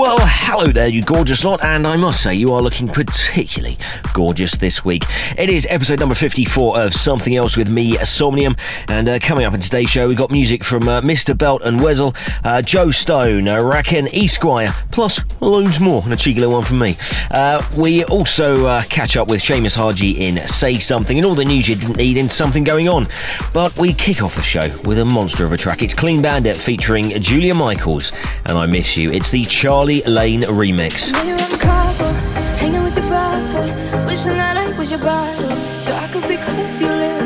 Well, hello there, you gorgeous lot, and I must say you are looking particularly gorgeous this week. It is episode number 54 of Something Else with me, Somnium, and uh, coming up in today's show, we've got music from uh, Mr. Belt and Wezol, uh, Joe Stone, uh, Esquire, plus loads more, and a cheeky little one from me. Uh, we also uh, catch up with Seamus Haji in Say Something, and all the news you didn't need in Something Going On. But we kick off the show with a monster of a track. It's Clean Bandit featuring Julia Michaels, and I Miss You. It's the Charlie Lane remix. I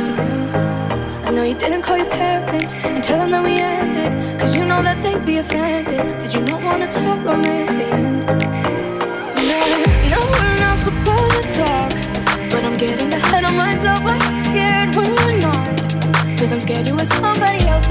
I. I know you didn't call your parents and tell them that we ended, cause you know that they'd be offended. Did you not wanna talk end? No, we're not supposed to talk, but I'm getting ahead of myself. I'm scared when we're not, cause I'm scared you with somebody else.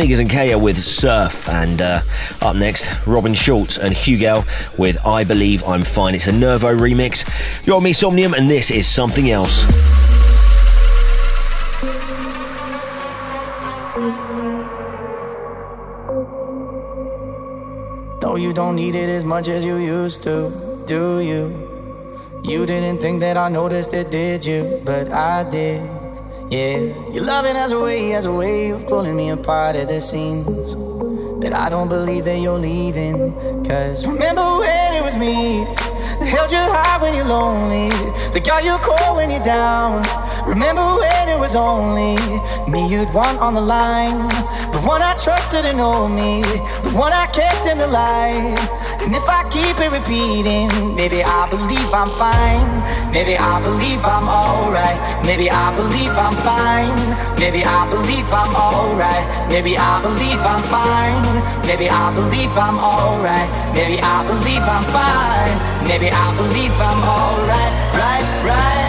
Sneakers and Kaya with Surf, and uh, up next, Robin Schulz and Hugel with I Believe I'm Fine. It's a Nervo remix. You're on me, Somnium, and this is something else. No, you don't need it as much as you used to, do you? You didn't think that I noticed it, did you? But I did. Yeah, your loving has a way, has a way of pulling me apart at the seams. But I don't believe that you're leaving. Cause remember when it was me that held you high when you're lonely, that got you cold when you're down. Remember when it was only me you'd want on the line, the one I trusted and know me, the one I kept in the light. And if I keep it repeating, maybe I believe I'm fine. Maybe I believe I'm alright. Maybe I believe I'm fine. Maybe I believe I'm alright. Maybe I believe I'm fine. Maybe I believe I'm alright. Maybe I believe I'm fine. Maybe I believe I'm alright. Right, right.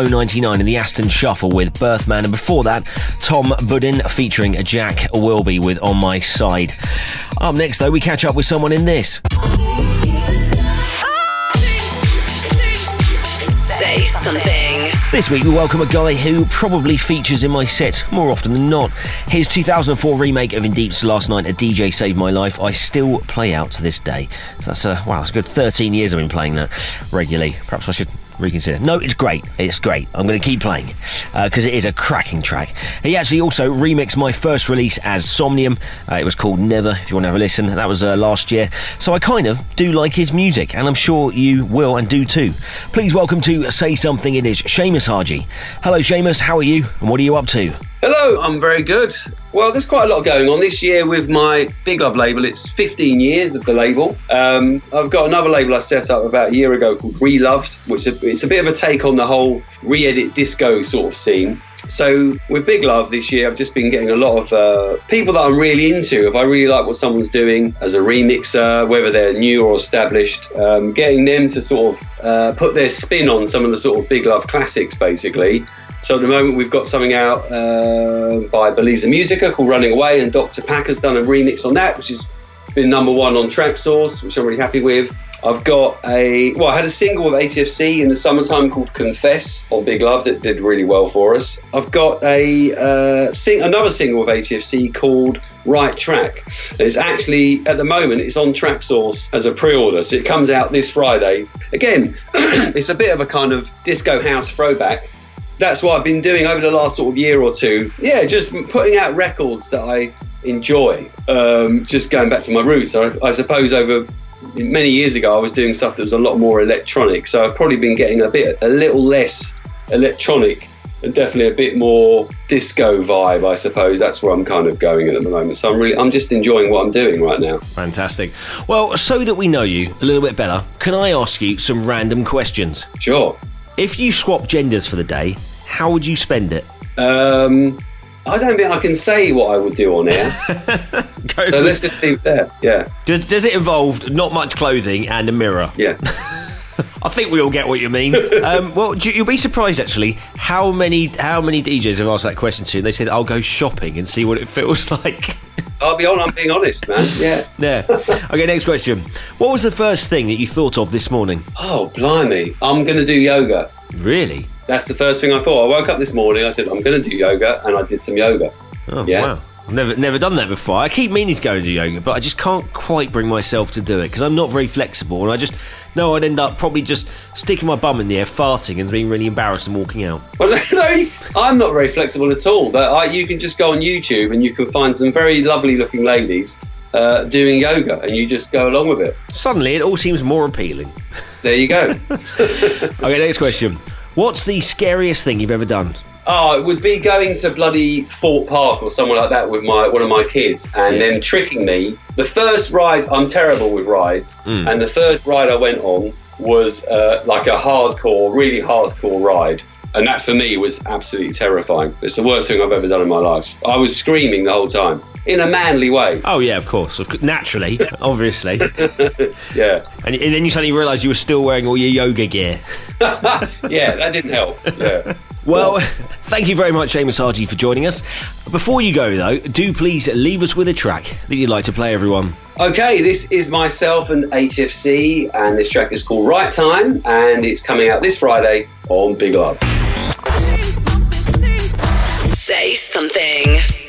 Low 99 and the Aston Shuffle with Birthman, and before that, Tom Budin featuring Jack Wilby with On My Side. Up next, though, we catch up with someone in this. Say something. This week we welcome a guy who probably features in my set more often than not. His 2004 remake of Indeep's Last Night, A DJ Saved My Life, I still play out to this day. So that's, uh, wow, it's a good 13 years I've been playing that regularly. Perhaps I should reconsider. No, it's great. It's great. I'm going to keep playing because uh, it is a cracking track. He actually also remixed my first release as Somnium. Uh, it was called Never, if you want to have a listen. That was uh, last year. So I kind of do like his music, and I'm sure you will and do too. Please welcome to Say Something It Is, Seamus Haji. Hello, Seamus. How are you? And what are you up to? Hello, I'm very good. Well, there's quite a lot going on this year with my Big Love label. It's 15 years of the label. Um, I've got another label I set up about a year ago called Reloved, which is a, it's a bit of a take on the whole re-edit disco sort of scene. So with Big Love this year, I've just been getting a lot of uh, people that I'm really into. If I really like what someone's doing as a remixer, whether they're new or established, um, getting them to sort of uh, put their spin on some of the sort of Big Love classics, basically. So at the moment, we've got something out uh, by Beliza Musica called Running Away, and Dr. Pack has done a remix on that, which has been number one on Traxsource, which I'm really happy with. I've got a well, I had a single with ATFC in the summertime called Confess on Big Love that did really well for us. I've got a uh, sing another single with ATFC called Right Track. And It's actually at the moment it's on Traxsource as a pre-order, so it comes out this Friday. Again, it's a bit of a kind of disco house throwback that's what I've been doing over the last sort of year or two. Yeah, just putting out records that I enjoy. Um, just going back to my roots, I, I, suppose over many years ago I was doing stuff that was a lot more electronic. So I've probably been getting a bit, a little less electronic and definitely a bit more disco vibe. I suppose that's where I'm kind of going at the moment. So I'm really, I'm just enjoying what I'm doing right now. Fantastic. Well, so that we know you a little bit better, can I ask you some random questions? Sure. If you swap genders for the day, how would you spend it? Um, I don't think I can say what I would do on air. so let's just leave there. Yeah. Does, does it involve not much clothing and a mirror? Yeah. I think we all get what you mean. Um, well, you'll be surprised actually how many how many DJs have asked that question to. They said, "I'll go shopping and see what it feels like." I'll be on. I'm being honest, man. Yeah. Yeah. Okay. Next question. What was the first thing that you thought of this morning? Oh, blimey! I'm going to do yoga. Really? That's the first thing I thought. I woke up this morning. I said, I'm going to do yoga, and I did some yoga. Oh, yeah. wow. I've never, never done that before. I keep meaning to go and do yoga, but I just can't quite bring myself to do it because I'm not very flexible. And I just know I'd end up probably just sticking my bum in the air, farting, and being really embarrassed and walking out. Well, no, I'm not very flexible at all. But I, you can just go on YouTube and you can find some very lovely looking ladies uh, doing yoga, and you just go along with it. Suddenly, it all seems more appealing. There you go. okay, next question. What's the scariest thing you've ever done? Oh, it would be going to bloody Fort Park or somewhere like that with my one of my kids and yeah. them tricking me. The first ride, I'm terrible with rides, mm. and the first ride I went on was uh, like a hardcore, really hardcore ride. And that for me was absolutely terrifying. It's the worst thing I've ever done in my life. I was screaming the whole time in a manly way. Oh yeah, of course, naturally, obviously. yeah. And, and, then you suddenly realise you were still wearing all your yoga gear. yeah, that didn't help. Yeah. Well, thank you very much, Seamus Haji, for joining us. Before you go, though, do please leave us with a track that you'd like to play, everyone. Okay, this is myself and ATFC, and this track is called Right Time, and it's coming out this Friday on Big Love. Say something. In the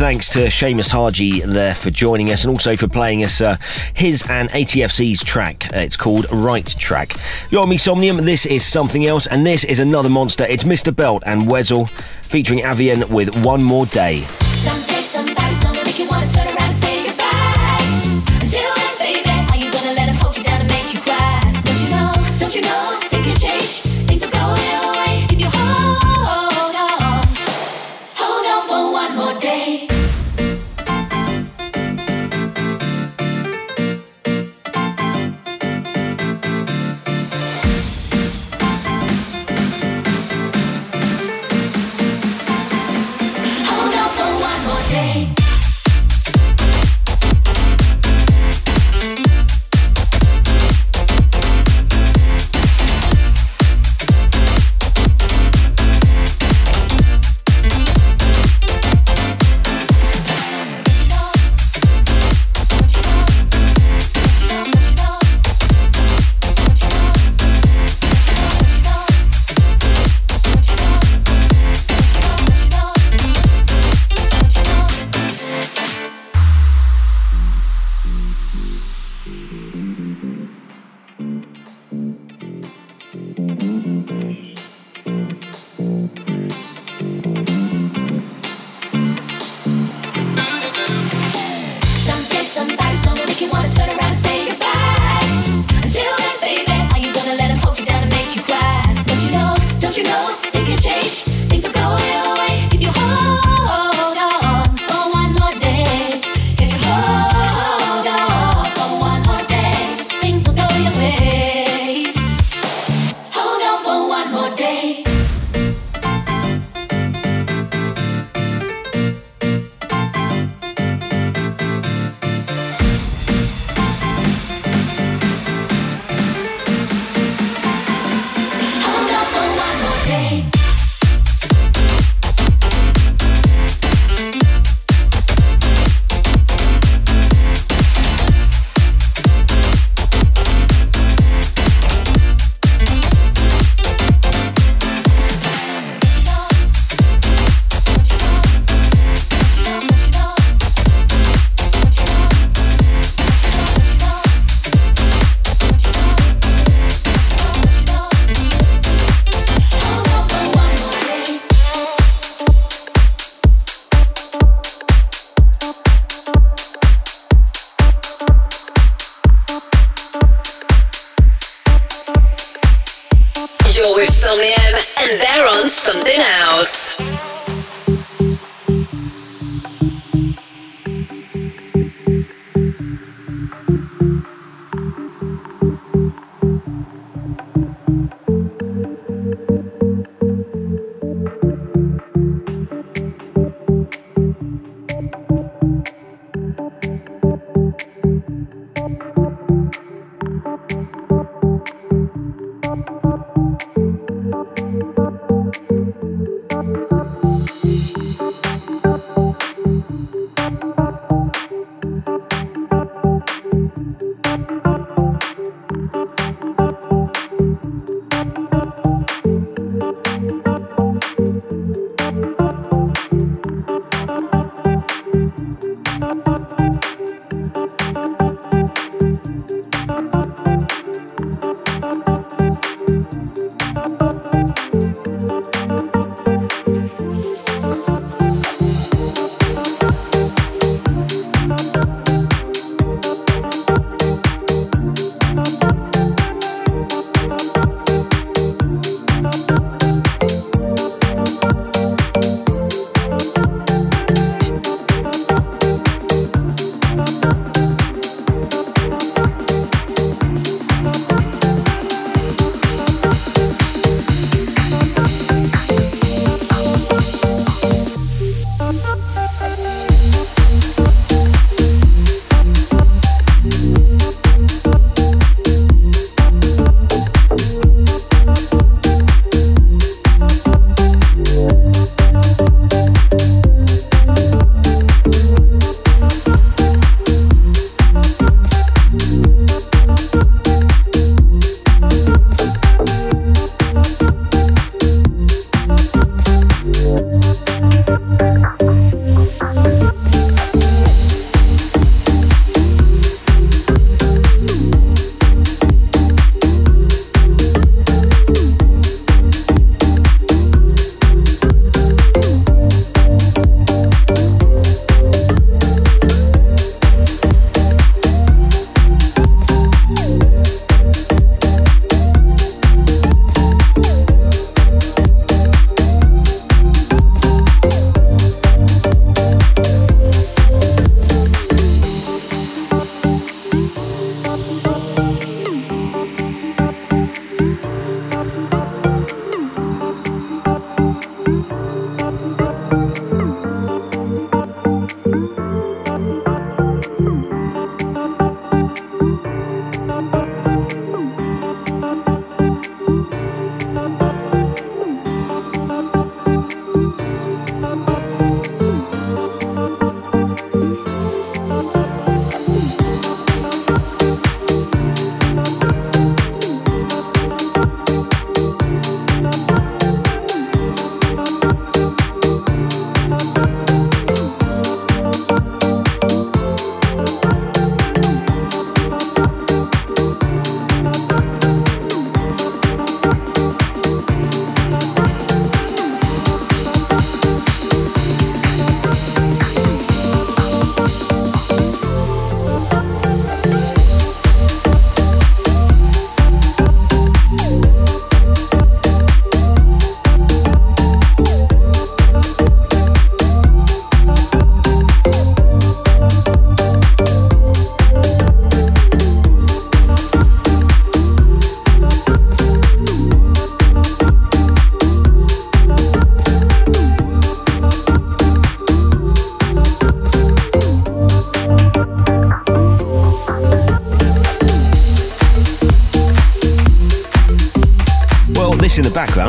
thanks to Seamus Haji there for joining us and also for playing us uh, his and ATFC's track. Uh, it's called Right Track. You're me Somnium, this is something else, and this is another monster. It's Mr. Belt and Wezol featuring Avian with One More Day.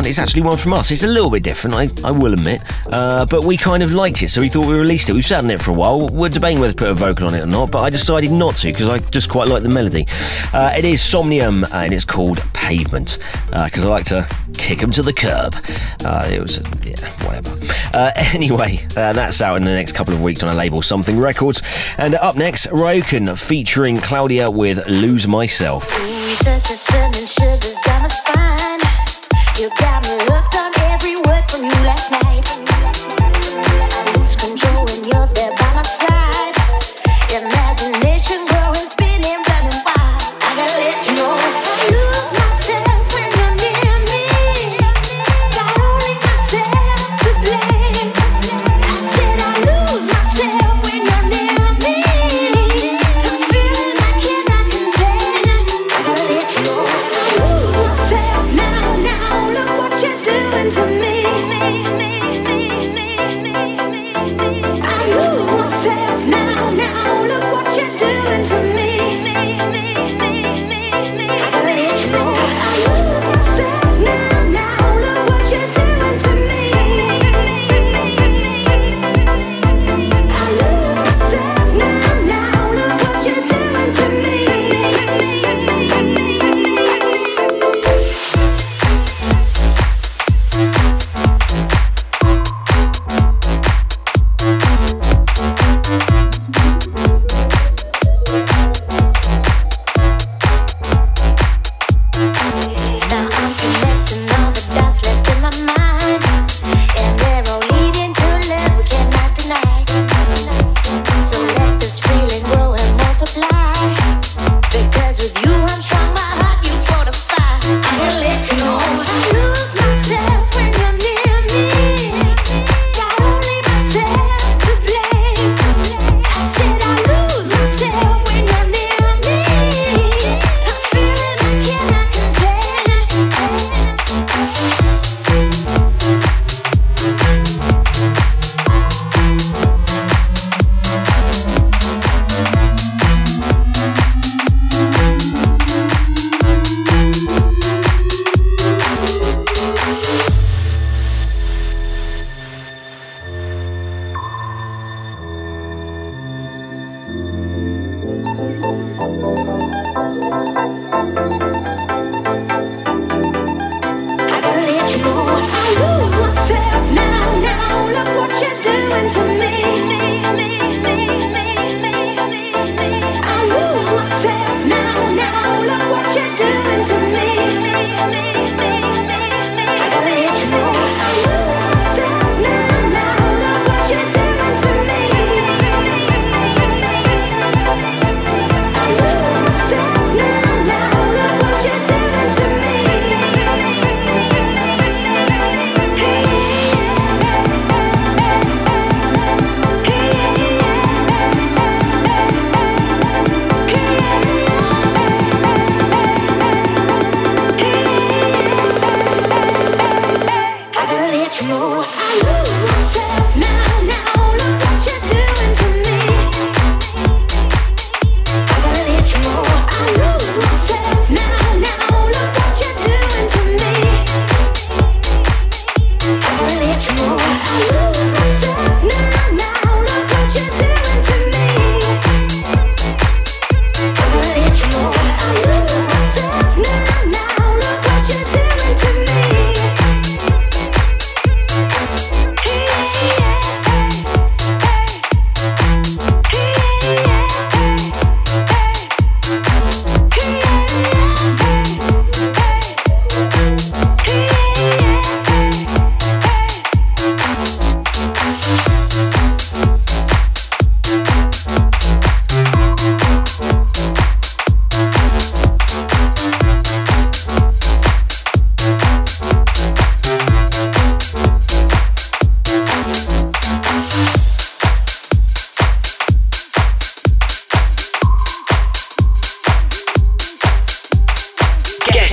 It's actually one from us. It's a little bit different, I, I will admit, uh, but we kind of liked it, so we thought we released it. We've sat on it for a while. We're debating whether to put a vocal on it or not, but I decided not to because I just quite like the melody. Uh, it is Somnium, uh, and it's called Pavement uh, because I like to kick them to the curb. Uh, it was, yeah, whatever. anyway, that's out in the next couple of weeks on a label, Something Records. And up next, Ryokan featuring Claudia with Lose Myself.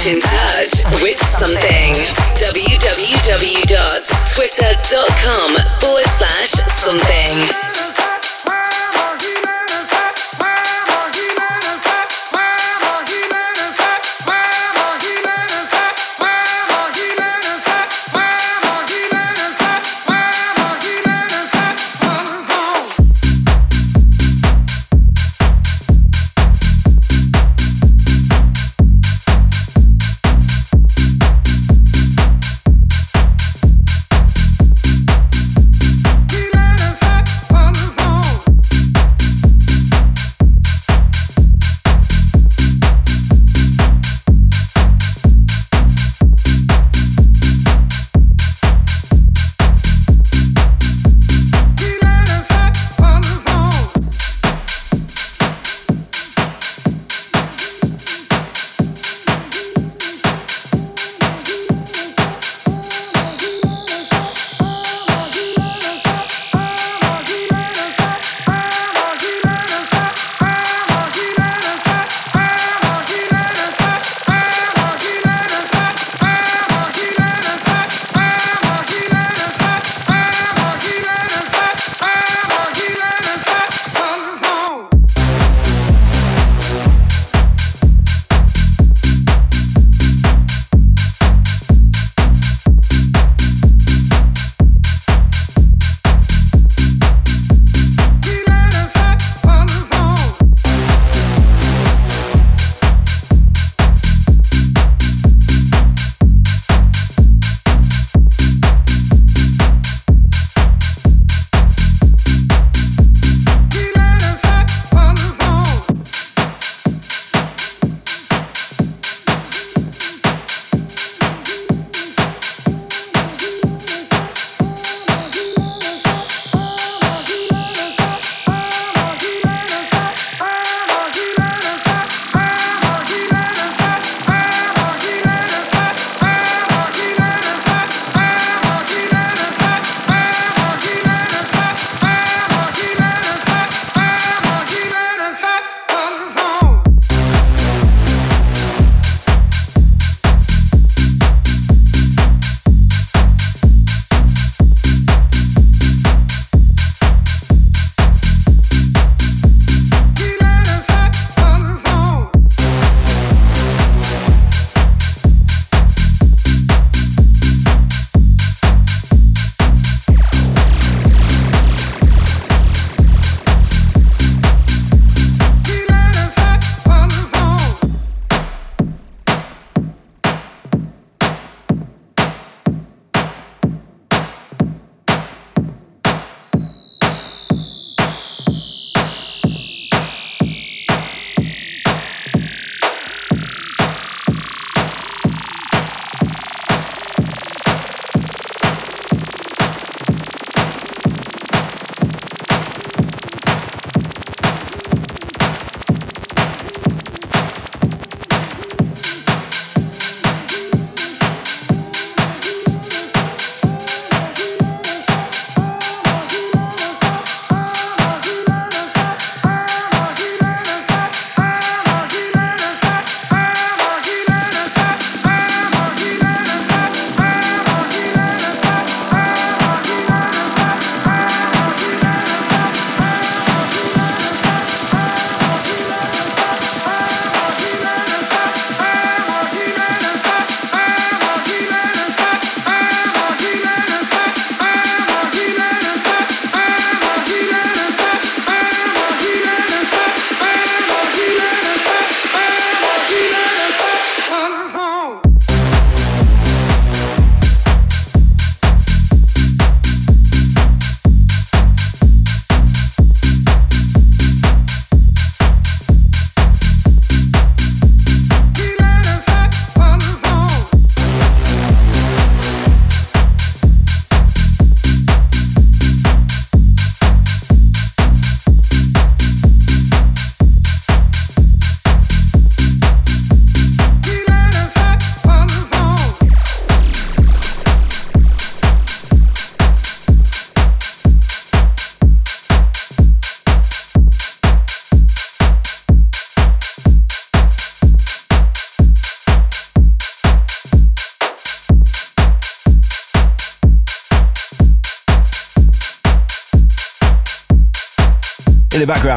in touch with something, www.twitter.com forward slash something.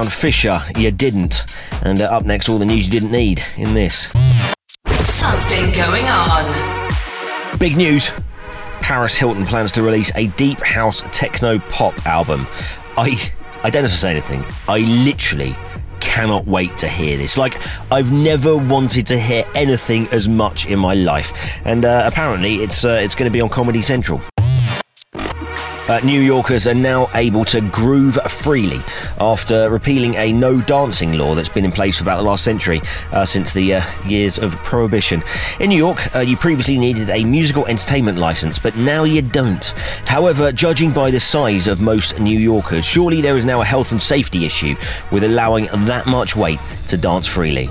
Fisher, you didn't. And uh, up next, all the news you didn't need in this. Something going on. Big news Paris Hilton plans to release a deep house techno pop album. I, I don't have to say anything. I literally cannot wait to hear this. Like, I've never wanted to hear anything as much in my life. And uh, apparently, it's, uh, it's going to be on Comedy Central. Uh, New Yorkers are now able to groove freely after repealing a no dancing law that's been in place for about the last century uh, since the uh, years of prohibition. In New York, uh, you previously needed a musical entertainment license, but now you don't. However, judging by the size of most New Yorkers, surely there is now a health and safety issue with allowing that much weight to dance freely.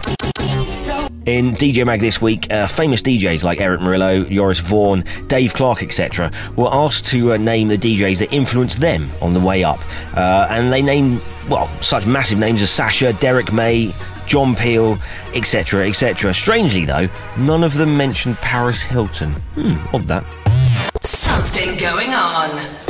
In DJ Mag this week, uh, famous DJs like Erick Morillo, Joris Voorn, Dave Clarke, etc., were asked to uh, name the DJs that influenced them on the way up. Uh, and they named, well, such massive names as Sasha, Derrick May, John Peel, etc., etc. Strangely, though, none of them mentioned Paris Hilton. Hmm, odd that. Something going on.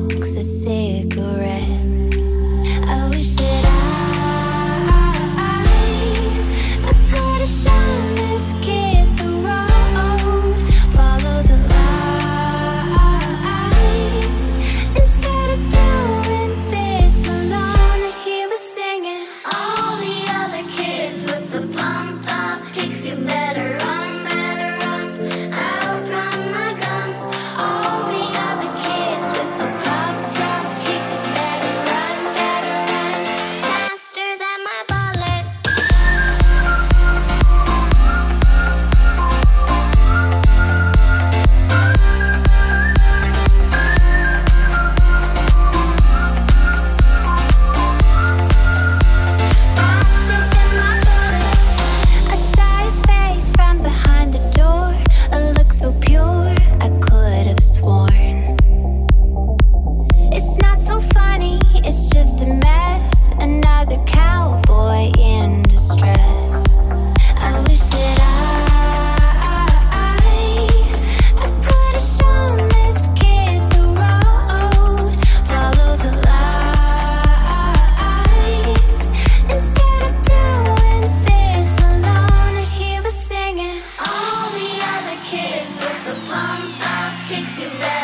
you back.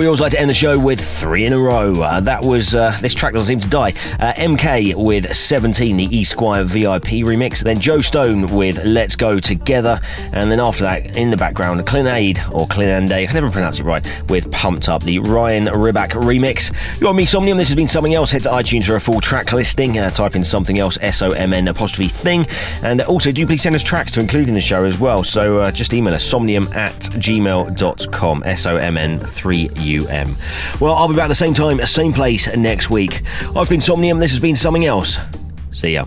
We always like to end the show with three in a row. Uh, that was, uh, this track doesn't seem to die. Uh, MK with 17, the E Squire VIP remix. Then Joe Stone with Let's Go Together. And then after that, in the background, Clinade, or Clinande, I can never pronounce it right, with Pumped Up, the Ryan Riback remix. You're me, Somnium. This has been something else. Head to iTunes for a full track listing. Uh, type in something else, S O M N apostrophe thing. And also, do please send us tracks to include in the show as well. So uh, just email us somnium at gmail.com, S O M N 3 Well, I'll be back at the same time, same place next week. I've been Somnium. This has been something else. See ya.